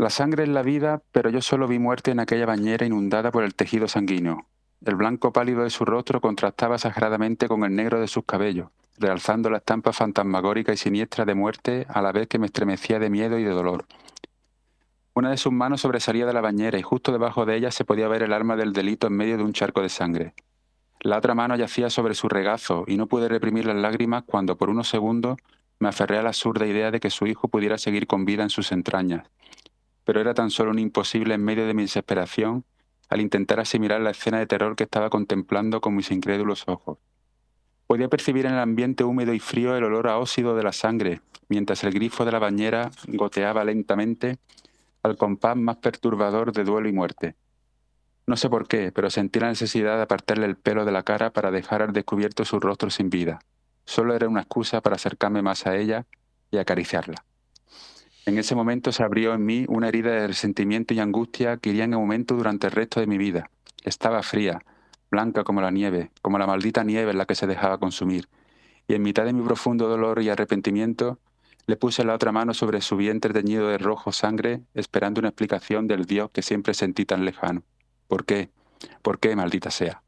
La sangre es la vida, pero yo solo vi muerte en aquella bañera inundada por el tejido sanguíneo. El blanco pálido de su rostro contrastaba sagradamente con el negro de sus cabellos, realzando la estampa fantasmagórica y siniestra de muerte a la vez que me estremecía de miedo y de dolor. Una de sus manos sobresalía de la bañera y justo debajo de ella se podía ver el arma del delito en medio de un charco de sangre. La otra mano yacía sobre su regazo y no pude reprimir las lágrimas cuando por unos segundos me aferré a la absurda idea de que su hijo pudiera seguir con vida en sus entrañas, pero era tan solo un imposible en medio de mi desesperación al intentar asimilar la escena de terror que estaba contemplando con mis incrédulos ojos. Podía percibir en el ambiente húmedo y frío el olor a óxido de la sangre, mientras el grifo de la bañera goteaba lentamente al compás más perturbador de duelo y muerte. No sé por qué, pero sentí la necesidad de apartarle el pelo de la cara para dejar al descubierto su rostro sin vida. Solo era una excusa para acercarme más a ella y acariciarla. En ese momento se abrió en mí una herida de resentimiento y angustia que iría en aumento durante el resto de mi vida. Estaba fría, blanca como la nieve, como la maldita nieve en la que se dejaba consumir. Y en mitad de mi profundo dolor y arrepentimiento, le puse la otra mano sobre su vientre teñido de rojo sangre, esperando una explicación del Dios que siempre sentí tan lejano. ¿Por qué? ¿Por qué, maldita sea?